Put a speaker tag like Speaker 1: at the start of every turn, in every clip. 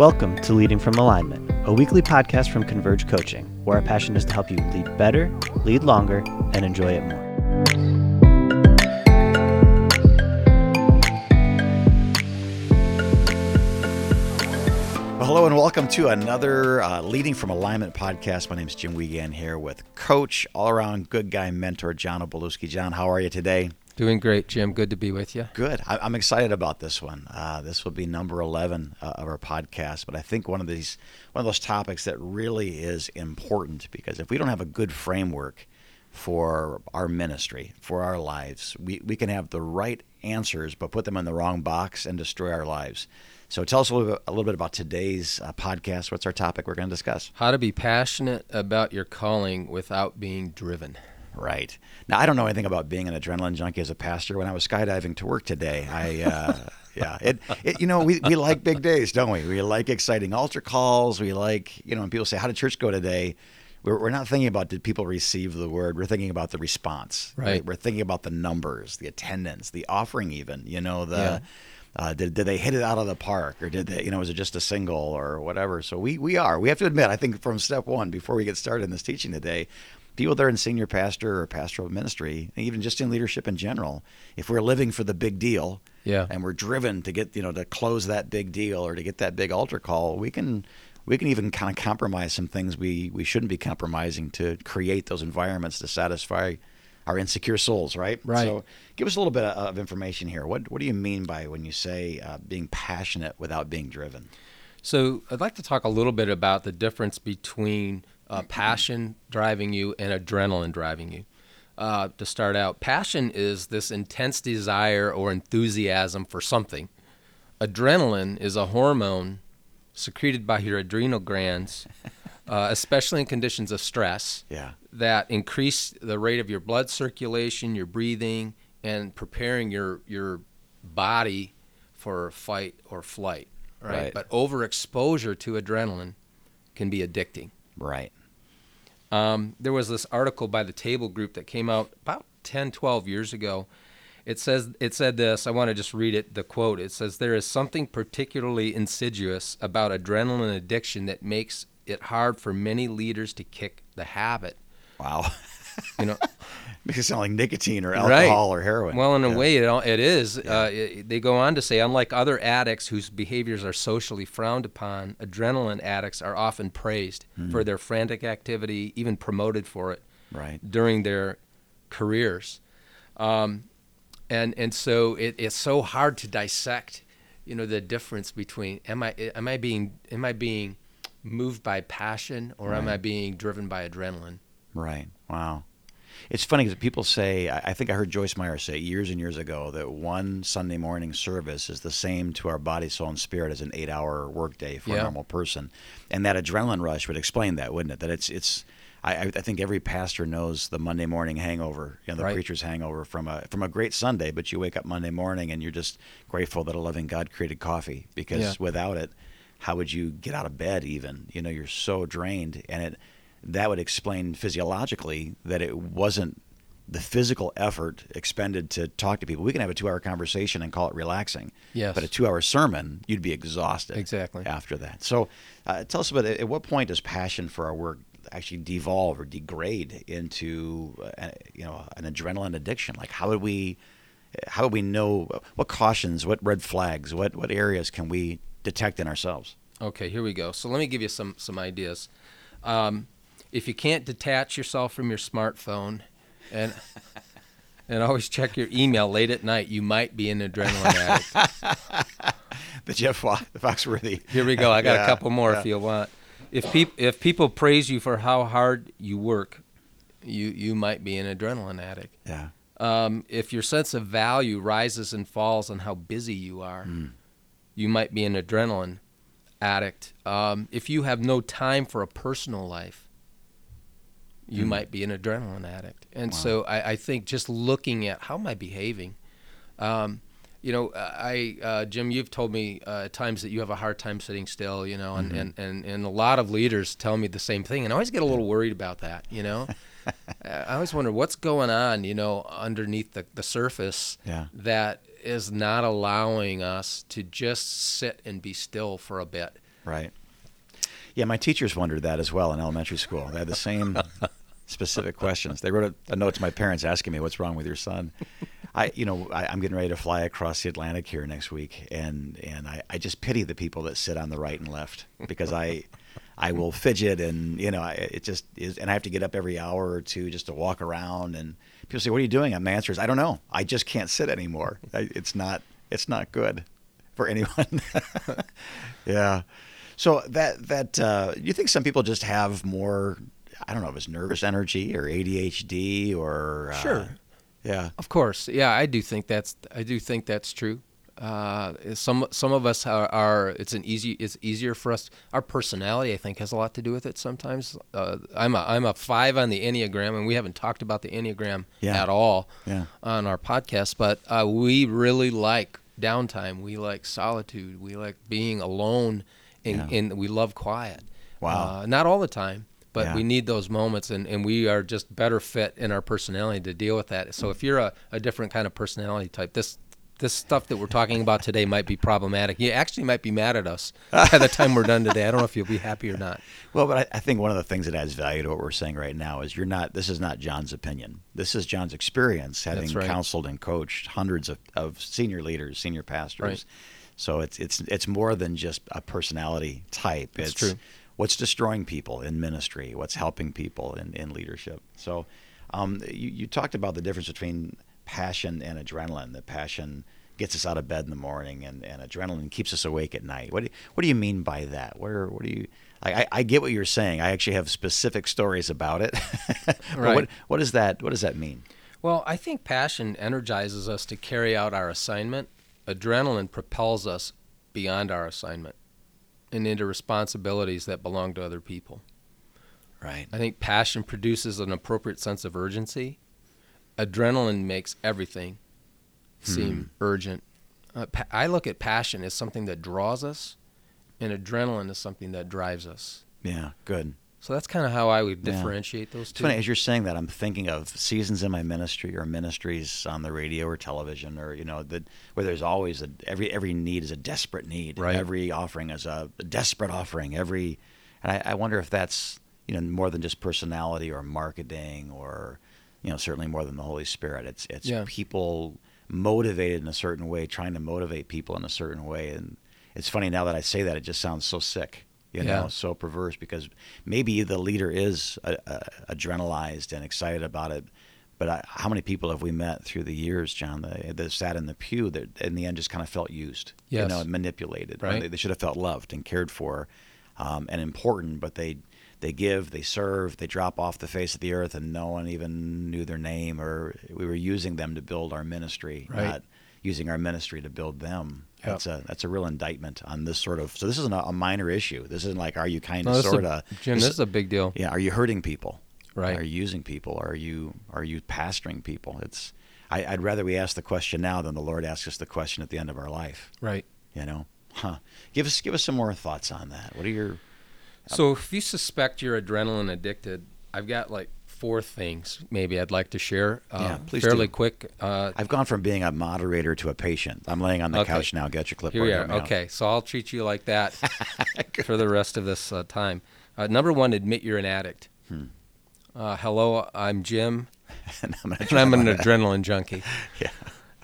Speaker 1: Welcome to Leading from Alignment, a weekly podcast from Converge Coaching, where our passion is to help you lead better, lead longer, and enjoy it more.
Speaker 2: Hello and welcome to another uh, Leading from Alignment podcast. My name is Jim Wiegand here with Coach, all around good guy mentor John Opalewski. John, how are you today?
Speaker 3: Doing great, Jim. Good to be with you.
Speaker 2: Good. I, am excited about this one. Uh, this will be number 11 uh, of our podcast, but I think one of these, one of those topics that really is important because if we don't have a good framework for our ministry, for our lives, we, we can have the right answers, but put them in the wrong box and destroy our lives. So tell us a little bit, a little bit about today's uh, podcast. What's our topic we're going to discuss?
Speaker 3: How to be passionate about your calling without being driven.
Speaker 2: Right. Now, I don't know anything about being an adrenaline junkie as a pastor. When I was skydiving to work today, I, uh, yeah, it, it, you know, we, we like big days, don't we? We like exciting altar calls. We like, you know, when people say, how did church go today? We're, we're not thinking about did people receive the word. We're thinking about the response.
Speaker 3: Right. right?
Speaker 2: We're thinking about the numbers, the attendance, the offering, even, you know, the, yeah. Uh, did, did they hit it out of the park or did they, you know, was it just a single or whatever? So we, we are. We have to admit, I think from step one, before we get started in this teaching today, people that are in senior pastor or pastoral ministry, even just in leadership in general, if we're living for the big deal,
Speaker 3: yeah,
Speaker 2: and we're driven to get you know to close that big deal or to get that big altar call, we can we can even kind of compromise some things we we shouldn't be compromising to create those environments to satisfy our insecure souls, right?
Speaker 3: Right.
Speaker 2: So, give us a little bit of information here. What what do you mean by when you say uh, being passionate without being driven?
Speaker 3: So, I'd like to talk a little bit about the difference between uh, passion driving you and adrenaline driving you. Uh, to start out, passion is this intense desire or enthusiasm for something. Adrenaline is a hormone secreted by your adrenal glands, uh, especially in conditions of stress,
Speaker 2: yeah.
Speaker 3: that increase the rate of your blood circulation, your breathing, and preparing your your body for fight or flight. Right?
Speaker 2: right.
Speaker 3: But overexposure to adrenaline can be addicting.
Speaker 2: Right.
Speaker 3: Um, there was this article by the Table Group that came out about 10, 12 years ago. It says it said this. I want to just read it. The quote. It says there is something particularly insidious about adrenaline addiction that makes it hard for many leaders to kick the habit.
Speaker 2: Wow.
Speaker 3: You know,
Speaker 2: makes it sound like nicotine or alcohol
Speaker 3: right.
Speaker 2: or heroin.
Speaker 3: Well, in
Speaker 2: yeah.
Speaker 3: a way, it, it is. Yeah. Uh, it, they go on to say, unlike other addicts whose behaviors are socially frowned upon, adrenaline addicts are often praised mm. for their frantic activity, even promoted for it
Speaker 2: right.
Speaker 3: during their careers. Um, and and so it, it's so hard to dissect, you know, the difference between am I am I being am I being moved by passion or right. am I being driven by adrenaline?
Speaker 2: Right. Wow. It's funny because people say, I think I heard Joyce Meyer say years and years ago that one Sunday morning service is the same to our body, soul, and spirit as an eight-hour workday for
Speaker 3: yeah.
Speaker 2: a normal person, and that adrenaline rush would explain that, wouldn't it? That it's it's. I, I think every pastor knows the Monday morning hangover, you know, the
Speaker 3: right.
Speaker 2: preacher's hangover from a from a great Sunday, but you wake up Monday morning and you're just grateful that a loving God created coffee because
Speaker 3: yeah.
Speaker 2: without it, how would you get out of bed? Even you know, you're so drained, and it that would explain physiologically that it wasn't the physical effort expended to talk to people. We can have a two hour conversation and call it relaxing.
Speaker 3: Yes.
Speaker 2: But a two hour sermon, you'd be exhausted.
Speaker 3: Exactly.
Speaker 2: After that. So uh, tell us about at what point does passion for our work actually devolve or degrade into uh, you know an adrenaline addiction? Like how would we how would we know what cautions, what red flags, what what areas can we detect in ourselves?
Speaker 3: Okay, here we go. So let me give you some some ideas. Um, if you can't detach yourself from your smartphone and and always check your email late at night, you might be an adrenaline addict.
Speaker 2: the Jeff Foxworthy.
Speaker 3: Here we go. I got
Speaker 2: yeah,
Speaker 3: a couple more
Speaker 2: yeah.
Speaker 3: if you want. If people if people praise you for how hard you work, you you might be an adrenaline addict.
Speaker 2: Yeah.
Speaker 3: Um, if your sense of value rises and falls on how busy you are,
Speaker 2: mm.
Speaker 3: you might be an adrenaline addict. Um, if you have no time for a personal life, you mm. might be an adrenaline addict. And
Speaker 2: wow.
Speaker 3: so I, I, think just looking at how am I behaving, um, you know, I uh, Jim, you've told me uh, at times that you have a hard time sitting still, you know, and,
Speaker 2: mm-hmm.
Speaker 3: and, and, and a lot of leaders tell me the same thing, and I always get a little worried about that, you know. I always wonder what's going on, you know, underneath the, the surface
Speaker 2: yeah.
Speaker 3: that is not allowing us to just sit and be still for a bit.
Speaker 2: Right. Yeah, my teachers wondered that as well in elementary school. They had the same specific questions. They wrote a, a, note to my parents asking me, "What's wrong with your son?" I, you know, I, am getting ready to fly across the Atlantic here next week, and and I, I just pity the people that sit on the right and left because I. I will fidget and you know it just is and I have to get up every hour or two just to walk around and people say what are you doing and my answer is I don't know I just can't sit anymore it's not it's not good for anyone yeah so that that uh, you think some people just have more I don't know if it's nervous energy or ADHD or
Speaker 3: uh, sure.
Speaker 2: yeah.
Speaker 3: Of course. Yeah I do think that's I do think that's true. Uh, some some of us are, are, it's an easy it's easier for us. Our personality I think has a lot to do with it sometimes. Uh, I'm a I'm a five on the enneagram and we haven't talked about the enneagram
Speaker 2: yeah.
Speaker 3: at all
Speaker 2: yeah.
Speaker 3: on our podcast but uh, we really like downtime. We like solitude. We like being alone and, yeah. and we love quiet.
Speaker 2: Wow.
Speaker 3: Uh, not all the time but
Speaker 2: yeah.
Speaker 3: we need those moments and, and we are just better fit in our personality to deal with that so if you're a, a different kind of personality type this this stuff that we're talking about today might be problematic. You actually might be mad at us by the time we're done today. I don't know if you'll be happy or not.
Speaker 2: Well, but I, I, think one of the things that adds value to what we're saying right now is you're not. This is not John's opinion. This is John's experience, having
Speaker 3: right.
Speaker 2: counseled and coached hundreds of, of senior leaders, senior pastors.
Speaker 3: Right.
Speaker 2: So it's it's it's more than just a personality type.
Speaker 3: That's
Speaker 2: it's
Speaker 3: true.
Speaker 2: What's destroying people in ministry, what's helping people in, in leadership. So um, you, you talked about the difference between passion and adrenaline. The passion gets us out of bed in the morning, and, and adrenaline keeps us awake at night. What do, what do you mean by that? Where what do you? I, I get what you're saying. I actually have specific stories about it.
Speaker 3: right.
Speaker 2: What, what does that What does that mean?
Speaker 3: Well, I think passion energizes us to carry out our assignment. Adrenaline propels us beyond our assignment and into responsibilities that belong to other people.
Speaker 2: Right.
Speaker 3: I think passion produces an appropriate sense of urgency adrenaline makes everything seem hmm. urgent. Uh, pa- I look at passion as something that draws us, and adrenaline is something that drives us.
Speaker 2: Yeah, good.
Speaker 3: So that's kind of how I would differentiate
Speaker 2: yeah.
Speaker 3: those two.
Speaker 2: It's funny as you're saying that, I'm thinking of seasons in my ministry or ministries on the radio or television, or you know, that where there's always a every every need is a desperate need.
Speaker 3: Right.
Speaker 2: Every offering is a, a desperate offering. Every, and I, I wonder if that's you know more than just personality or marketing or you know certainly more than the Holy Spirit. It's it's
Speaker 3: yeah.
Speaker 2: people motivated in a certain way, trying to motivate people in a certain way. And it's funny now that I say that, it just sounds so sick, you
Speaker 3: yeah.
Speaker 2: know, so perverse because maybe the leader is uh, uh, adrenalized and excited about it. But I, how many people have we met through the years, John, that, that sat in the pew that in the end just kind of felt used,
Speaker 3: yes.
Speaker 2: you know, manipulated.
Speaker 3: Right.
Speaker 2: They, they, should have felt loved and cared for um, and important, but they they give, they serve, they drop off the face of the earth, and no one even knew their name, or we were using them to build our ministry,
Speaker 3: right.
Speaker 2: not using our ministry to build them.
Speaker 3: Yep.
Speaker 2: That's a that's a real indictment on this sort of. So this isn't a, minor issue. This isn't like, are you kind of
Speaker 3: no,
Speaker 2: sort of?
Speaker 3: Jim, this, this is a big deal.
Speaker 2: Yeah, are you hurting people?
Speaker 3: Right.
Speaker 2: Are you using people? Are you are you pastoring people? It's. I, I'd rather we ask the question now than the Lord asks us the question at the end of our life.
Speaker 3: Right.
Speaker 2: You know, huh? Give us give us some more thoughts on that. What are your
Speaker 3: so if you suspect you're adrenaline addicted, I've got like four things maybe I'd like to share. Uh,
Speaker 2: yeah, please
Speaker 3: fairly
Speaker 2: do.
Speaker 3: quick. Uh,
Speaker 2: I've gone from being a moderator to a patient. I'm laying on the
Speaker 3: okay.
Speaker 2: couch now. Get your clipboard.
Speaker 3: Here we are. Okay, so I'll treat you like that for the rest of this uh, time. Uh, number one, admit you're an addict.
Speaker 2: Hmm.
Speaker 3: Uh, hello, I'm Jim,
Speaker 2: and I'm an,
Speaker 3: and I'm an adrenaline junkie.
Speaker 2: yeah.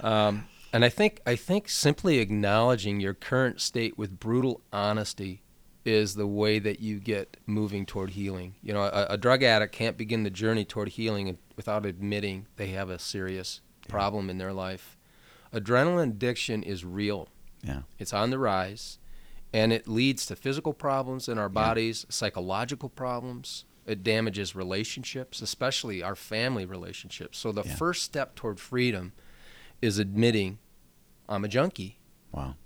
Speaker 3: Um, and I think I think simply acknowledging your current state with brutal honesty is the way that you get moving toward healing. You know, a, a drug addict can't begin the journey toward healing without admitting they have a serious yeah. problem in their life. Adrenaline addiction is real.
Speaker 2: Yeah.
Speaker 3: It's on the rise and it leads to physical problems in our bodies, yeah. psychological problems. It damages relationships, especially our family relationships. So the
Speaker 2: yeah.
Speaker 3: first step toward freedom is admitting I'm a junkie.
Speaker 2: Wow.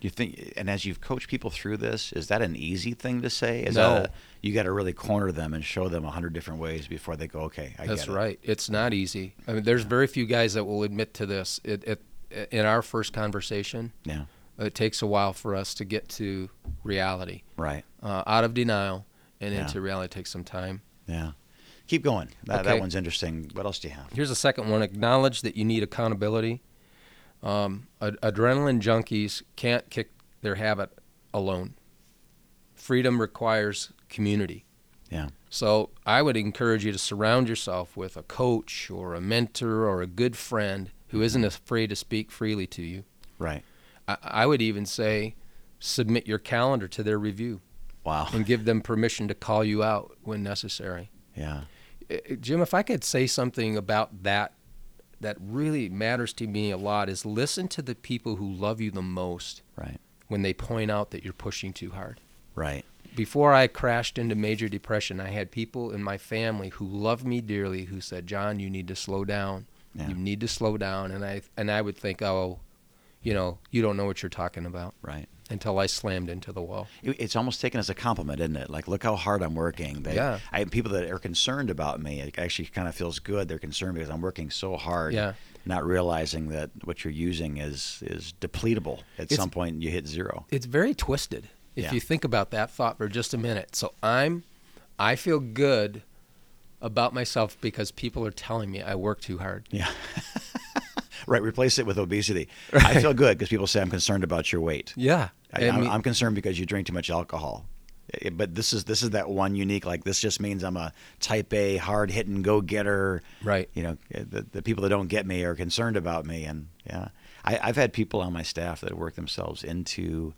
Speaker 2: Do you think, and as you've coached people through this, is that an easy thing to say? Is
Speaker 3: no.
Speaker 2: a, you got to really corner them and show them a hundred different ways before they go, okay, I
Speaker 3: That's
Speaker 2: get it.
Speaker 3: right. It's not easy. I mean, there's very few guys that will admit to this. It, it, in our first conversation,
Speaker 2: yeah,
Speaker 3: it takes a while for us to get to reality.
Speaker 2: Right.
Speaker 3: Uh, out of denial and
Speaker 2: Yeah.
Speaker 3: into reality takes some time.
Speaker 2: Yeah. Keep going. That,
Speaker 3: Okay.
Speaker 2: that one's interesting. What else do you have?
Speaker 3: Here's a second one. Acknowledge that you need accountability. Um, ad- adrenaline junkies can't kick their habit alone. freedom requires community.
Speaker 2: Yeah.
Speaker 3: So I would encourage you to surround yourself with a coach or a mentor or a good friend who isn't afraid to speak freely to you.
Speaker 2: Right.
Speaker 3: I, I would even say submit your calendar to their review
Speaker 2: Wow.
Speaker 3: and give them permission to call you out when necessary.
Speaker 2: Yeah.
Speaker 3: Jim, if I could say something about that that really matters to me a lot is listen to the people who love you the most
Speaker 2: Right.
Speaker 3: when they point out that you're pushing too hard.
Speaker 2: Right.
Speaker 3: Before I crashed into major depression, I had people in my family who loved me dearly who said, "John, you need to slow down.
Speaker 2: Yeah.
Speaker 3: You need to slow down." And I and I would think, "Oh, you know, you don't know what you're talking about."
Speaker 2: Right.
Speaker 3: Until I slammed into the wall.
Speaker 2: It's almost taken as a compliment, isn't it? Like, look how hard I'm working. They,
Speaker 3: Yeah.
Speaker 2: I have people that are concerned about me. It actually kind of feels good. They're concerned because I'm working so hard.
Speaker 3: Yeah.
Speaker 2: Not realizing that what you're using is is depletable. At
Speaker 3: It's-
Speaker 2: some point, you hit zero.
Speaker 3: it's very twisted if
Speaker 2: Yeah.
Speaker 3: you think about that thought for just a minute. So I'm I feel good about myself because people are telling me I work too hard.
Speaker 2: Yeah. right. Replace it with obesity. I feel good because people say I'm concerned about your weight.
Speaker 3: Yeah.
Speaker 2: I,
Speaker 3: I
Speaker 2: I'm,
Speaker 3: mean-
Speaker 2: I'm concerned because you drink too much alcohol. Eh, But this is this is that one unique. Like this just means I'm a type A, hard hitting, go getter.
Speaker 3: Right.
Speaker 2: You know, eh, the, the people that don't get me are concerned about me, and yeah, I, I've had people on my staff that work themselves into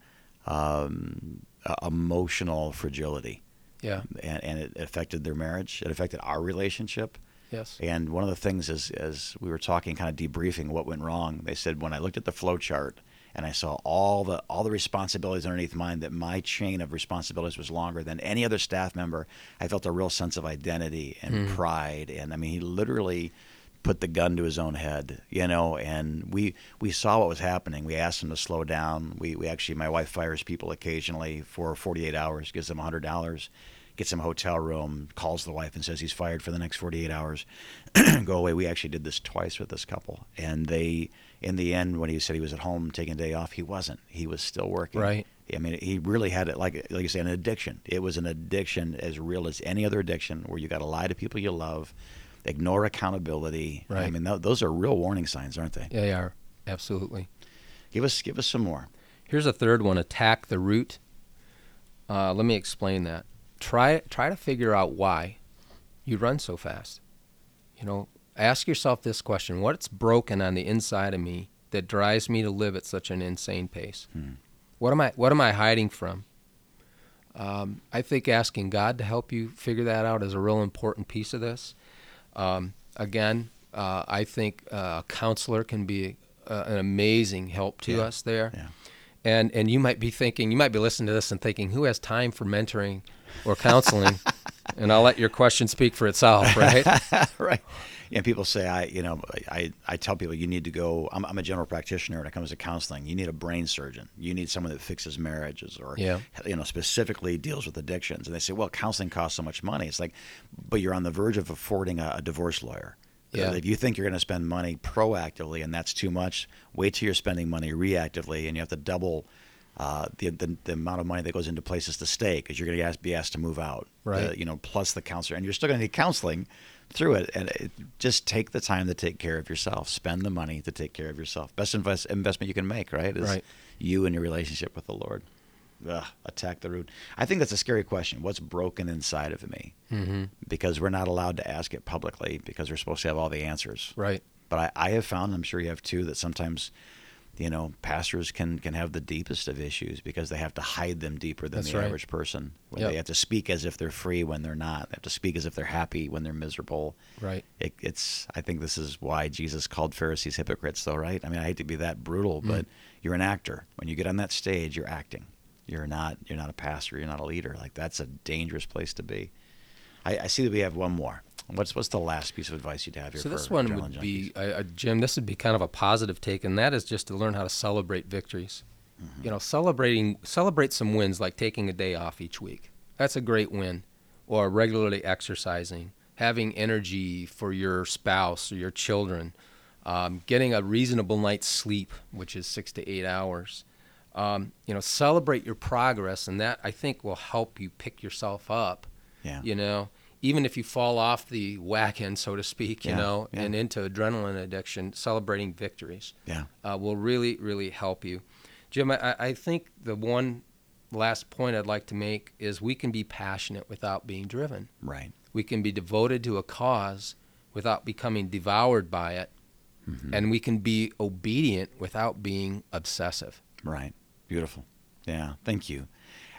Speaker 2: um, uh, emotional fragility,
Speaker 3: yeah.
Speaker 2: and, and it affected their marriage. It affected our relationship.
Speaker 3: Yes.
Speaker 2: And one of the things is, as we were talking, kind of debriefing what went wrong, they said when I looked at the flow chart and I saw all the all the responsibilities underneath mine, that my chain of responsibilities was longer than any other staff member. I felt a real sense of identity and hmm. pride, and I mean, he literally put the gun to his own head, you know. And we we saw what was happening. We asked him to slow down. We we actually, my wife fires people occasionally for 48 hours, gives them hundred dollars gets him a hotel room, calls the wife and says he's fired for the next 48 hours. Go away. We actually did this twice with this couple. And they, in the end, when he said he was at home taking a day off, he wasn't. He was still working.
Speaker 3: Right.
Speaker 2: I mean, he really had it, like, like you say, an addiction. It was an addiction as real as any other addiction where you got to lie to people you love, ignore accountability.
Speaker 3: Right.
Speaker 2: I mean, th- those are real warning signs, aren't they?
Speaker 3: Yeah, they are. Absolutely.
Speaker 2: Give us, give us some more.
Speaker 3: Here's a third one attack the root. Uh, let me explain that. Try, try to figure out why you run so fast. You know, ask yourself this question What's broken on the inside of me that drives me to live at such an insane pace? What, am I, what am I hiding from? Um, I think asking God to help you figure that out is a real important piece of this. Um, again, uh, I think uh, a counselor can be uh, an amazing help to
Speaker 2: Yeah.
Speaker 3: us there.
Speaker 2: Yeah.
Speaker 3: And and you might be thinking, you might be listening to this and thinking, who has time for mentoring or counseling? and I'll let your question speak for itself, right?
Speaker 2: right. Yeah, people say I, you know, I, I tell people you need to go. I'm, I'm a general practitioner when it comes to counseling. You need a brain surgeon. You need someone that fixes marriages or,
Speaker 3: Yeah.
Speaker 2: you know, specifically deals with addictions. And they say, well, counseling costs so much money. It's like, but you're on the verge of affording a, a divorce lawyer.
Speaker 3: Yeah.
Speaker 2: If you think you're going to spend money proactively and that's too much, wait till you're spending money reactively, and you have to double. Uh, the, the the amount of money that goes into places to stay because you're going to be asked to move out,
Speaker 3: Right.
Speaker 2: Uh, you know, plus the counselor, and you're still going to need counseling through it. And it, just take the time to take care of yourself. Spend the money to take care of yourself. Best invest, investment you can make, right? Is
Speaker 3: Right.
Speaker 2: you and your relationship with the Lord. Ugh, attack the root. I think that's a scary question. What's broken inside of me?
Speaker 3: mm-hmm.
Speaker 2: Because we're not allowed to ask it publicly because we're supposed to have all the answers.
Speaker 3: Right.
Speaker 2: But I, I have found, I'm sure you have too, that sometimes, you know, pastors can can have the deepest of issues because they have to hide them deeper than
Speaker 3: That's
Speaker 2: the
Speaker 3: right.
Speaker 2: average person.
Speaker 3: Yep.
Speaker 2: they have to speak as if they're free when they're not. They have to speak as if they're happy when they're miserable.
Speaker 3: Right.
Speaker 2: It, it's. I think this is why Jesus called Pharisees hypocrites, though, right? I mean, I hate to be that brutal, mm. but you're an actor. When you get on that stage, you're acting. You're not. You're not a pastor. You're not a leader. Like that's a dangerous place to be. I, I see that we have one more. What's what's the last piece of advice you'd have here?
Speaker 3: So this one
Speaker 2: adrenaline
Speaker 3: would be, uh, Jim. This would be kind of a positive take, and that is just to learn how to celebrate victories.
Speaker 2: Mm-hmm.
Speaker 3: You know, celebrating celebrate some wins, like taking a day off each week. That's a great win. Or regularly exercising, having energy for your spouse or your children, um, getting a reasonable night's sleep, which is six to eight hours. Um, you know, celebrate your progress, and that I think will help you pick yourself up
Speaker 2: Yeah.
Speaker 3: you know even if you fall off the whack end so to speak you
Speaker 2: Yeah,
Speaker 3: know
Speaker 2: yeah.
Speaker 3: and into adrenaline addiction celebrating victories
Speaker 2: Yeah.
Speaker 3: uh, will really really help you jim I, I think the one last point I'd like to make is we can be passionate without being driven.
Speaker 2: Right.
Speaker 3: We can be devoted to a cause without becoming devoured by it.
Speaker 2: Mm-hmm.
Speaker 3: And we can be obedient without being obsessive.
Speaker 2: Right. Beautiful. Yeah. Thank you.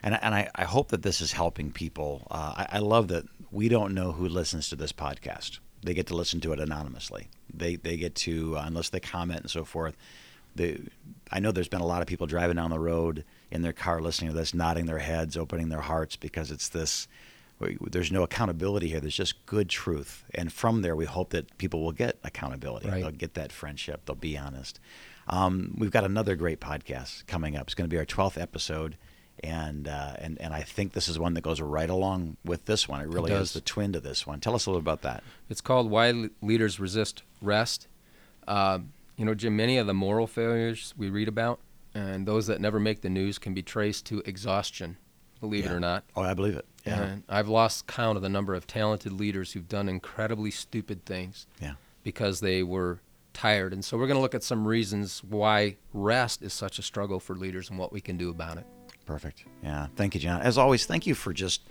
Speaker 2: And, and I, I hope that this is helping people. Uh, I, I love that we don't know who listens to this podcast. They get to listen to it anonymously. They, they get to, uh, unless they comment and so forth, they, I know there's been a lot of people driving down the road in their car listening to this, nodding their heads, opening their hearts because it's this. There's no accountability here. There's just good truth, and from there, we hope that people will get accountability.
Speaker 3: Right.
Speaker 2: They'll get that friendship. They'll be honest. Um, we've got another great podcast coming up. It's going to be our 12th episode, and uh, and and I think this is one that goes right along with this one. It really
Speaker 3: does.
Speaker 2: is the twin to this one. Tell us a little about that.
Speaker 3: It's called Why Le- Leaders Resist Rest. Uh, you know, Jim, many of the moral failures we read about and those that never make the news can be traced to exhaustion, believe it or not.
Speaker 2: Oh, I believe it. Yeah.
Speaker 3: And I've lost count of the number of talented leaders who've done incredibly stupid things
Speaker 2: Yeah.
Speaker 3: because they were tired. And so we're going to look at some reasons why rest is such a struggle for leaders and what we can do about it.
Speaker 2: Perfect. Yeah. Thank you, John. As always, thank you for just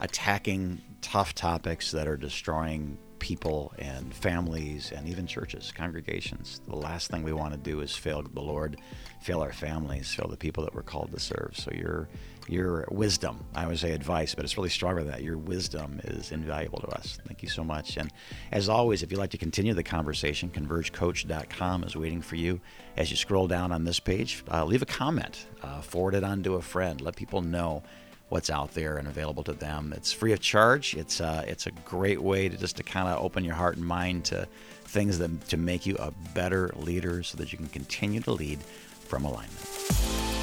Speaker 2: attacking tough topics that are destroying people and families and even churches, congregations. The last thing we want to do is fail the Lord, fail our families, fail the people that we're called to serve. So your your wisdom, I would say advice, but it's really stronger than that. Your wisdom is invaluable to us. Thank you so much. And as always, if you'd like to continue the conversation, convergecoach.com is waiting for you. As you scroll down on this page, uh, leave a comment, uh, forward it on to a friend, let people know what's out there and available to them. It's free of charge. It's uh, it's a great way to just to kind of open your heart and mind to things that to make you a better leader, so that you can continue to lead from alignment.